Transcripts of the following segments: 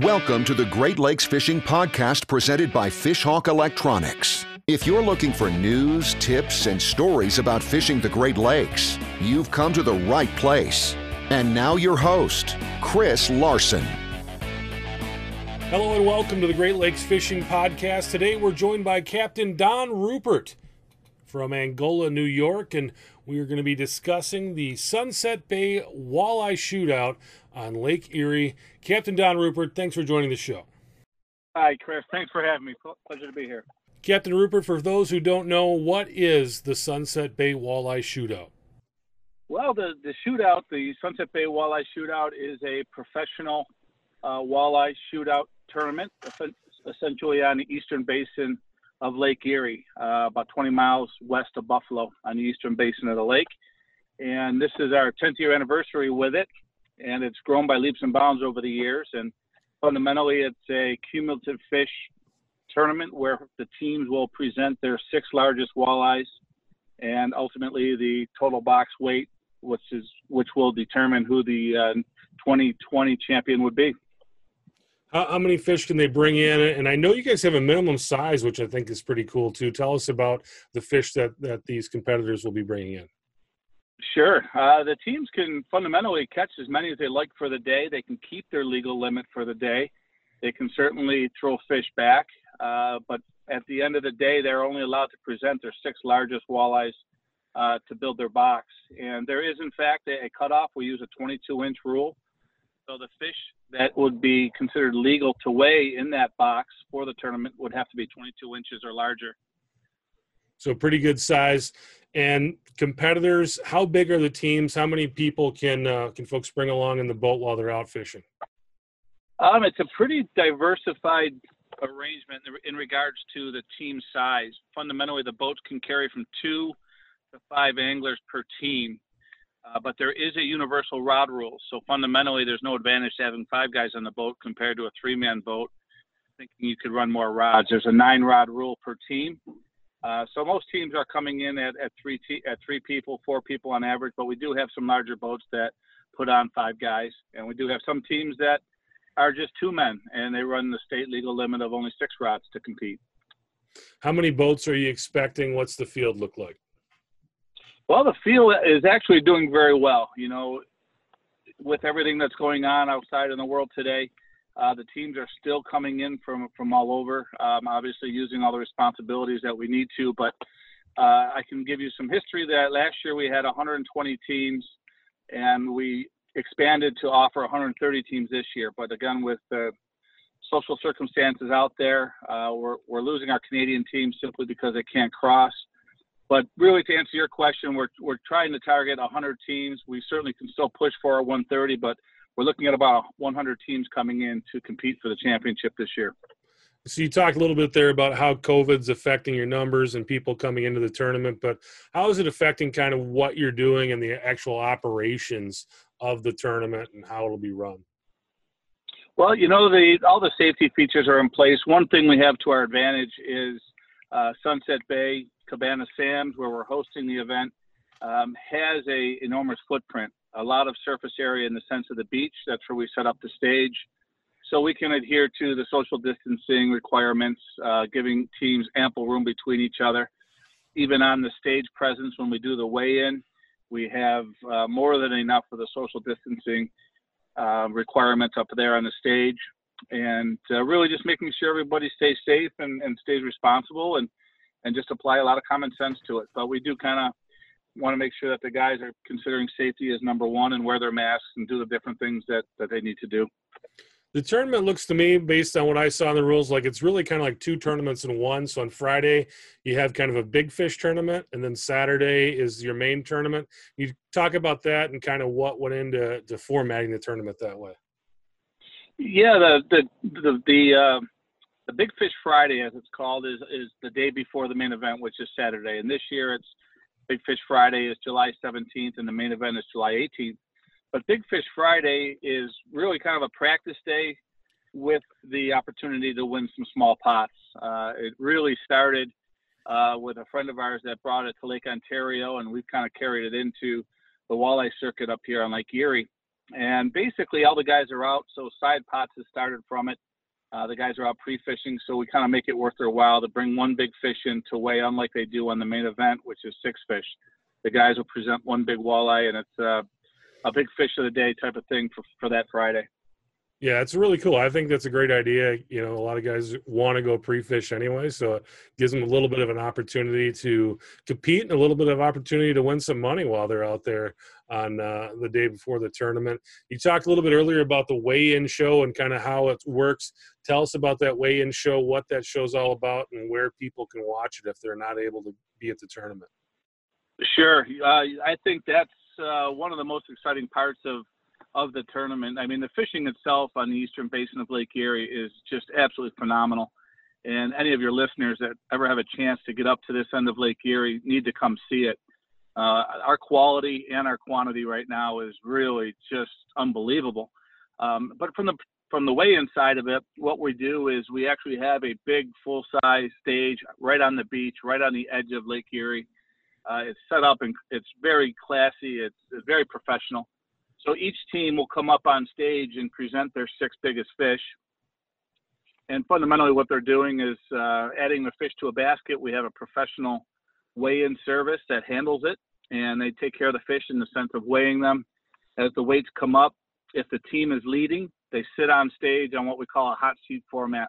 Welcome to the Great Lakes Fishing Podcast presented by Fishhawk Electronics. If you're looking for news, tips, and stories about fishing the Great Lakes, you've come to the right place. And now, your host, Chris Larson. Hello and welcome to the Great Lakes Fishing Podcast. Today we're joined by Captain Don Rupert from Angola, New York, and we are going to be discussing the Sunset Bay Walleye Shootout on Lake Erie. Captain Don Rupert, thanks for joining the show. Hi, Chris. Thanks for having me. Pleasure to be here. Captain Rupert, for those who don't know, what is the Sunset Bay Walleye Shootout? Well, the, the shootout, the Sunset Bay Walleye Shootout, is a professional uh, walleye shootout tournament, essentially on the eastern basin of Lake Erie, uh, about 20 miles west of Buffalo on the eastern basin of the lake. And this is our 10th year anniversary with it and it's grown by leaps and bounds over the years. And fundamentally, it's a cumulative fish tournament where the teams will present their six largest walleyes, and ultimately the total box weight, which is which will determine who the uh, 2020 champion would be. How, how, many fish can they bring in? And I know you guys have a minimum size, which I think is pretty cool too. Tell us about the fish that that these competitors will be bringing in. Sure. Uh, the teams can fundamentally catch as many as they like for the day. They can keep their legal limit for the day. They can certainly throw fish back, uh, but at the end of the day, they're only allowed to present their six largest walleyes uh, to build their box. And there is, in fact, a, a cutoff. We use a 22 inch rule. So the fish that would be considered legal to weigh in that box for the tournament would have to be 22 inches or larger. So pretty good size. And competitors, how big are the teams? How many people can uh, can folks bring along in the boat while they're out fishing? Um, it's a pretty diversified arrangement in regards to the team size. Fundamentally, the boats can carry from two to five anglers per team, uh, but there is a universal rod rule. So fundamentally, there's no advantage to having five guys on the boat compared to a three-man boat. Thinking you could run more rods. There's a nine-rod rule per team, uh, so most teams are coming in at, at three te- at three people, four people on average, but we do have some larger boats that put on five guys, and we do have some teams that are just two men, and they run the state legal limit of only six rods to compete. How many boats are you expecting? What's the field look like? Well, the field is actually doing very well. You know, with everything that's going on outside in the world today, uh, the teams are still coming in from from all over, um, obviously using all the responsibilities that we need to. But uh, I can give you some history that last year we had 120 teams, and we expanded to offer 130 teams this year. But again, with the social circumstances out there, uh, we're we're losing our Canadian teams simply because they can't cross. But really, to answer your question, we're we're trying to target 100 teams. We certainly can still push for our 130, but we're looking at about 100 teams coming in to compete for the championship this year. So you talked a little bit there about how COVID's affecting your numbers and people coming into the tournament, but how is it affecting kind of what you're doing and the actual operations of the tournament and how it'll be run? Well, you know, the all the safety features are in place. One thing we have to our advantage is uh, Sunset Bay, Cabana Sands, where we're hosting the event, um, has a enormous footprint a lot of surface area in the sense of the beach. That's where we set up the stage. So we can adhere to the social distancing requirements, uh, giving teams ample room between each other. Even on the stage presence, when we do the weigh-in, we have uh, more than enough for the social distancing uh, requirements up there on the stage, and uh, really just making sure everybody stays safe and, and stays responsible, and and just apply a lot of common sense to it. But we do kind of want to make sure that the guys are considering safety as number one and wear their masks and do the different things that, that they need to do. The tournament looks to me, based on what I saw in the rules, like it's really kind of like two tournaments in one. So on Friday, you have kind of a big fish tournament, and then Saturday is your main tournament. You talk about that and kind of what went into to formatting the tournament that way. Yeah, the the the the, uh, the Big Fish Friday, as it's called, is is the day before the main event, which is Saturday. And this year, it's Big Fish Friday is July 17th, and the main event is July 18th. But Big Fish Friday is really kind of a practice day with the opportunity to win some small pots. Uh, it really started uh, with a friend of ours that brought it to Lake Ontario, and we've kind of carried it into the walleye circuit up here on Lake Erie. And basically, all the guys are out, so side pots has started from it. Uh, the guys are out pre-fishing, so we kind of make it worth their while to bring one big fish in to weigh, unlike they do on the main event, which is six fish. The guys will present one big walleye, and it's uh, a big fish of the day type of thing for, for that Friday. Yeah, it's really cool. I think that's a great idea. You know, a lot of guys want to go pre-fish anyway, so it gives them a little bit of an opportunity to compete and a little bit of opportunity to win some money while they're out there on uh, the day before the tournament. You talked a little bit earlier about the weigh-in show and kind of how it works. Tell us about that weigh-in show, what that show's all about, and where people can watch it if they're not able to be at the tournament. Sure, uh, I think that's uh, one of the most exciting parts of of the tournament. I mean, the fishing itself on the eastern basin of Lake Erie is just absolutely phenomenal. And any of your listeners that ever have a chance to get up to this end of Lake Erie need to come see it. Uh, our quality and our quantity right now is really just unbelievable. Um, but from the from the weigh-in side of it, what we do is we actually have a big full-size stage right on the beach, right on the edge of Lake Erie. Uh, it's set up and it's very classy. It's, it's very professional. So each team will come up on stage and present their six biggest fish. And fundamentally, what they're doing is uh, adding the fish to a basket. We have a professional weigh-in service that handles it, and they take care of the fish in the sense of weighing them. As the weights come up, if the team is leading, they sit on stage on what we call a hot seat format.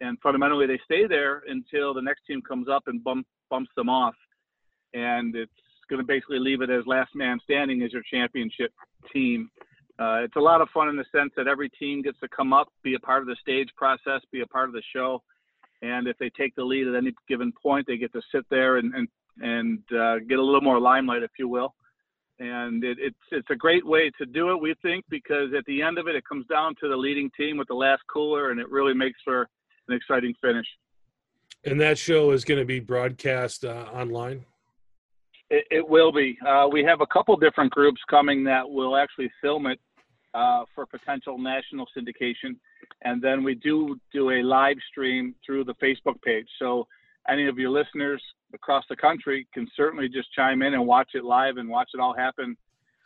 And fundamentally, they stay there until the next team comes up and bump, bumps them off. And it's going to basically leave it as last man standing as your championship team. Uh, it's a lot of fun in the sense that every team gets to come up, be a part of the stage process, be a part of the show, and if they take the lead at any given point, they get to sit there and and and uh, get a little more limelight, if you will. And it, it's it's a great way to do it, we think, because at the end of it, it comes down to the leading team with the last cooler, and it really makes for an exciting finish. And that show is going to be broadcast uh, online. It, it will be. Uh, we have a couple different groups coming that will actually film it uh, for potential national syndication, and then we do do a live stream through the Facebook page. So any of your listeners across the country can certainly just chime in and watch it live and watch it all happen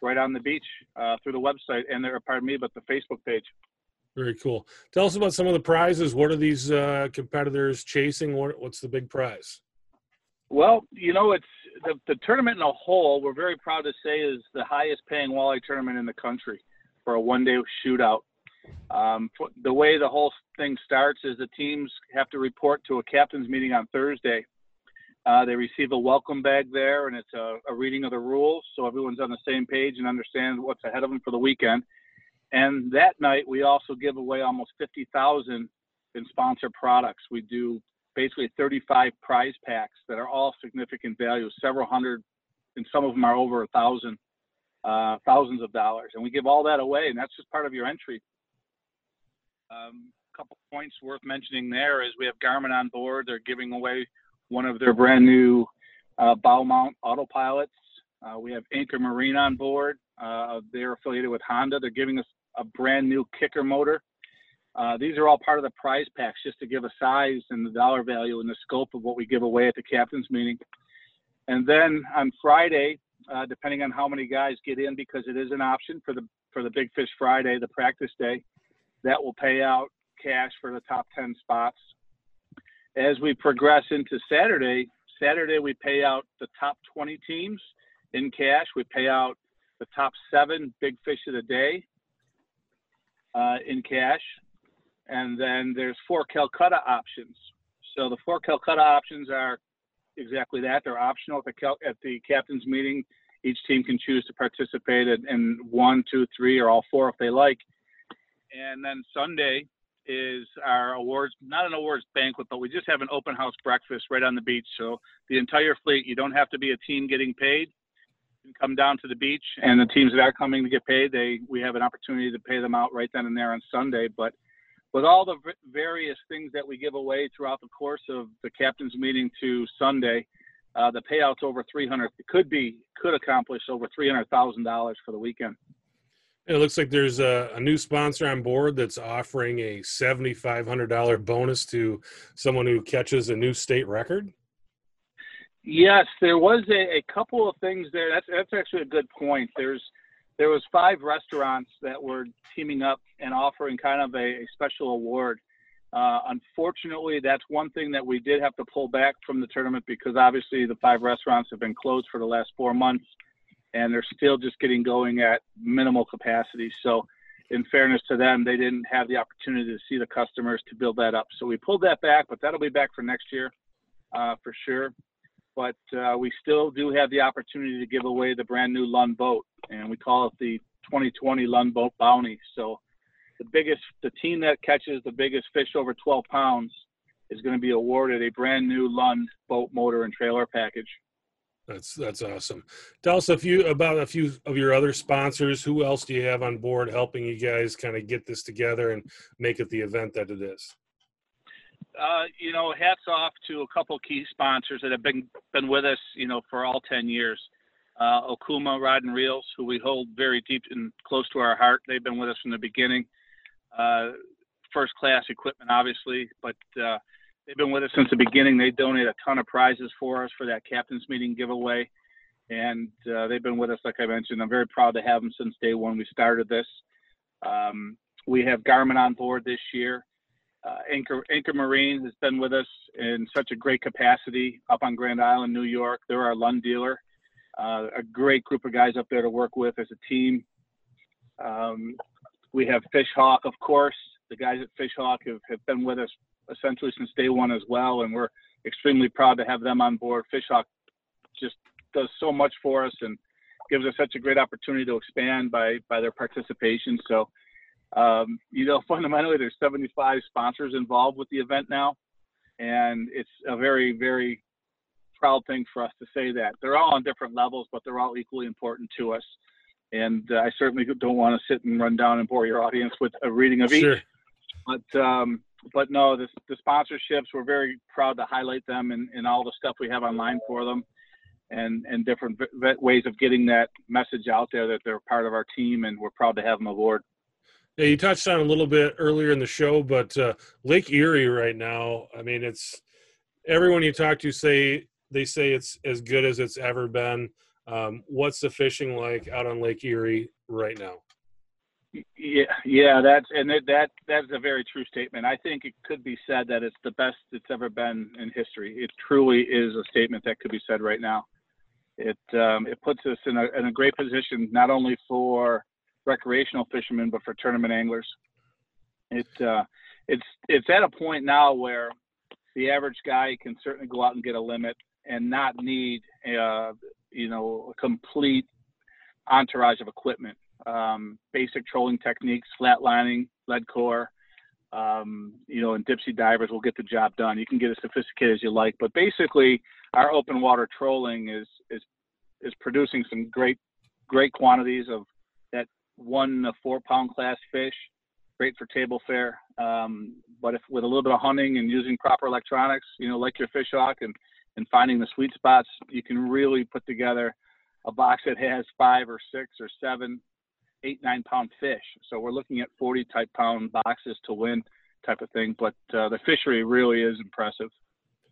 right on the beach uh, through the website and there, pardon me, but the Facebook page. Very cool. Tell us about some of the prizes. What are these uh, competitors chasing? What, what's the big prize? Well, you know, it's the, the tournament in a whole. We're very proud to say is the highest paying walleye tournament in the country for a one day shootout. Um, the way the whole thing starts is the teams have to report to a captain's meeting on Thursday. Uh, they receive a welcome bag there, and it's a, a, reading of the rules, so everyone's on the same page and understands what's ahead of them for the weekend. And that night, we also give away almost 50,000 in sponsor products. We do basically 35 prize packs that are all significant value, several hundred, and some of them are over a thousand, uh, thousands of dollars. And we give all that away, and that's just part of your entry. Um, a couple points worth mentioning there is we have Garmin on board. They're giving away one of their brand new uh, bow mount autopilots. Uh, we have Anchor Marine on board. Uh, they're affiliated with Honda. They're giving us a brand new kicker motor uh, these are all part of the prize packs just to give a size and the dollar value and the scope of what we give away at the captain's meeting. And then on Friday, uh, depending on how many guys get in, because it is an option for the for the Big Fish Friday, the practice day, that will pay out cash for the top 10 spots. As we progress into Saturday, Saturday we pay out the top 20 teams in cash. We pay out the top seven big fish of the day uh, in cash and then there's four Calcutta options. So the four Calcutta options are exactly that. They're optional at the Cal- at the captain's meeting. Each team can choose to participate in, in one, two, three, or all four if they like. And then Sunday is our awards, not an awards banquet, but we just have an open house breakfast right on the beach. So the entire fleet, you don't have to be a team getting paid. You can come down to the beach, and the teams that are coming to get paid, they we have an opportunity to pay them out right then and there on Sunday. But with all the various things that we give away throughout the course of the captain's meeting to Sunday, uh, the payouts over 300 could be could accomplish over $300,000 for the weekend. It looks like there's a, a, new sponsor on board that's offering a $7,500 bonus to someone who catches a new state record. Yes, there was a, a couple of things there. That's that's actually a good point. There's there was five restaurants that were teaming up and offering kind of a, a special award. Uh, unfortunately, that's one thing that we did have to pull back from the tournament because obviously the five restaurants have been closed for the last four months, and they're still just getting going at minimal capacity. So, in fairness to them, they didn't have the opportunity to see the customers to build that up. So we pulled that back, but that'll be back for next year uh, for sure but uh, we still do have the opportunity to give away the brand new Lund boat, and we call it the 2020 Lund Boat Bounty. So the biggest, the team that catches the biggest fish over 12 pounds is going to be awarded a brand new Lund boat motor and trailer package. That's that's awesome. Tell us a few about a few of your other sponsors. Who else do you have on board helping you guys kind of get this together and make it the event that it is? uh, you know, hats off to a couple key sponsors that have been been with us, you know, for all ten years. Uh, Okuma Rod and Reels, who we hold very deep and close to our heart. They've been with us from the beginning. Uh, first class equipment, obviously, but uh, they've been with us since the beginning. They donate a ton of prizes for us for that captain's meeting giveaway, and uh, they've been with us, like I mentioned. I'm very proud to have them since day one we started this. Um, we have Garmin on board this year. Uh, Anchor Anchor Marine has been with us in such a great capacity up on Grand Island, New York. They're our Lund dealer. Uh, a great group of guys up there to work with as a team. Um, we have Fishhawk, of course. The guys at Fishhawk have, have been with us essentially since day one as well, and we're extremely proud to have them on board. Fishhawk just does so much for us and gives us such a great opportunity to expand by by their participation. So um, you know, fundamentally, there's 75 sponsors involved with the event now, and it's a very, very proud thing for us to say that. They're all on different levels, but they're all equally important to us. And uh, I certainly don't want to sit and run down and bore your audience with a reading of sure. each. But um, but no, the, the sponsorships, we're very proud to highlight them and, and all the stuff we have online for them and, and different v- ways of getting that message out there that they're part of our team and we're proud to have them aboard. Yeah, you touched on a little bit earlier in the show, but uh, Lake Erie right now, I mean, it's everyone you talk to say they say it's as good as it's ever been. Um, what's the fishing like out on Lake Erie right now? Yeah, yeah, that's and it, that that's a very true statement. I think it could be said that it's the best it's ever been in history. It truly is a statement that could be said right now. It um, it puts us in a in a great position not only for recreational fishermen, but for tournament anglers. It uh, it's it's at a point now where the average guy can certainly go out and get a limit and not need uh, you know a complete entourage of equipment. Um, basic trolling techniques, flatlining, lead core, um, you know, and dipsy divers will get the job done. You can get as sophisticated as you like, but basically, our open water trolling is is is producing some great great quantities of that one four pound class fish, great for table fare. Um, but if with a little bit of hunting and using proper electronics, you know, like your Fishhawk and, and finding the sweet spots, you can really put together a box that has five or six or seven, eight, nine pound fish. So we're looking at 40 type pound boxes to win type of thing. But uh, the fishery really is impressive.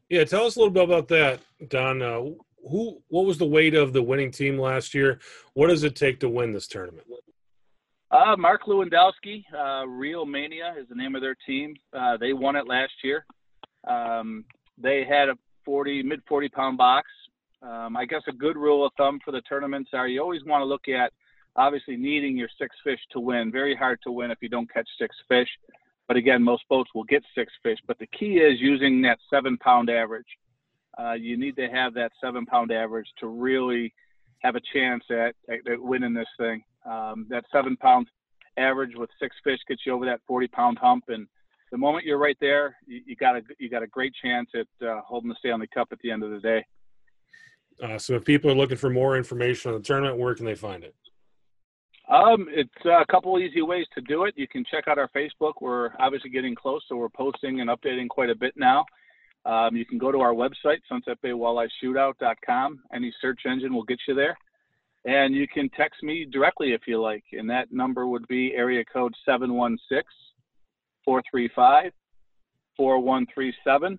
Yeah, tell us a little bit about that, Don. Uh, who, what was the weight of the winning team last year? What does it take to win this tournament? Uh, Mark Lewandowski, uh, Reel Mania is the name of their team. Uh, they won it last year. Um, they had a 40, mid 40 pound box. Um, I guess a good rule of thumb for the tournaments are you always want to look at obviously needing your six fish to win. Very hard to win if you don't catch six fish. But again, most boats will get six fish. But the key is using that seven pound average. Uh, you need to have that seven pound average to really have a chance at, at, winning this thing. Um, that seven pound average with six fish gets you over that 40 pound hump. And the moment you're right there, you, you got a you got a great chance at uh, holding the Stanley Cup at the end of the day. Uh, so if people are looking for more information on the tournament, where can they find it? Um, it's a couple easy ways to do it. You can check out our Facebook. We're obviously getting close, so we're posting and updating quite a bit now. Um, you can go to our website, sunsetbaywalleyeshootout.com. Any search engine will get you there. And you can text me directly if you like. And that number would be area code 716 435 4137.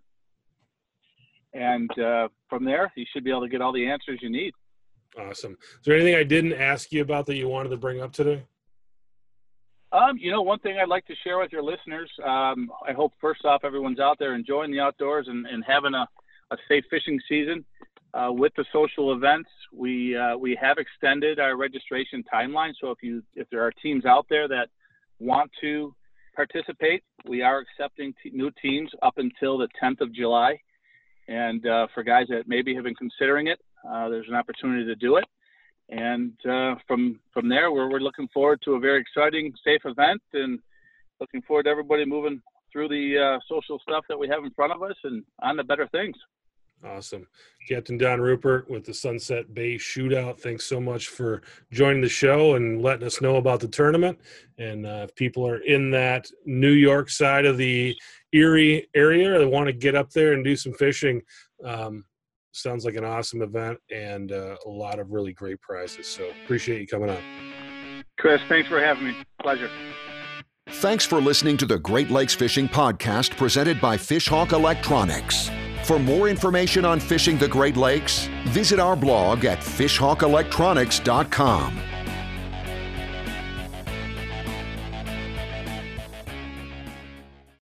And uh, from there, you should be able to get all the answers you need. Awesome. Is there anything I didn't ask you about that you wanted to bring up today? Um, you know, one thing I'd like to share with your listeners. Um, I hope first off, everyone's out there enjoying the outdoors and, and having a, a safe fishing season. Uh, with the social events, we uh, we have extended our registration timeline. So if you if there are teams out there that want to participate, we are accepting t- new teams up until the 10th of July. And uh, for guys that maybe have been considering it, uh, there's an opportunity to do it. And uh, from from there, we're, we're looking forward to a very exciting, safe event, and looking forward to everybody moving through the uh, social stuff that we have in front of us and on to better things. Awesome. Captain Don Rupert with the Sunset Bay Shootout. Thanks so much for joining the show and letting us know about the tournament. And uh, if people are in that New York side of the Erie area or want to get up there and do some fishing, um, sounds like an awesome event and uh, a lot of really great prizes. So appreciate you coming on. Chris, thanks for having me. Pleasure. Thanks for listening to the Great Lakes Fishing Podcast presented by Fishhawk Electronics. For more information on fishing the Great Lakes, visit our blog at fishhawkelectronics.com.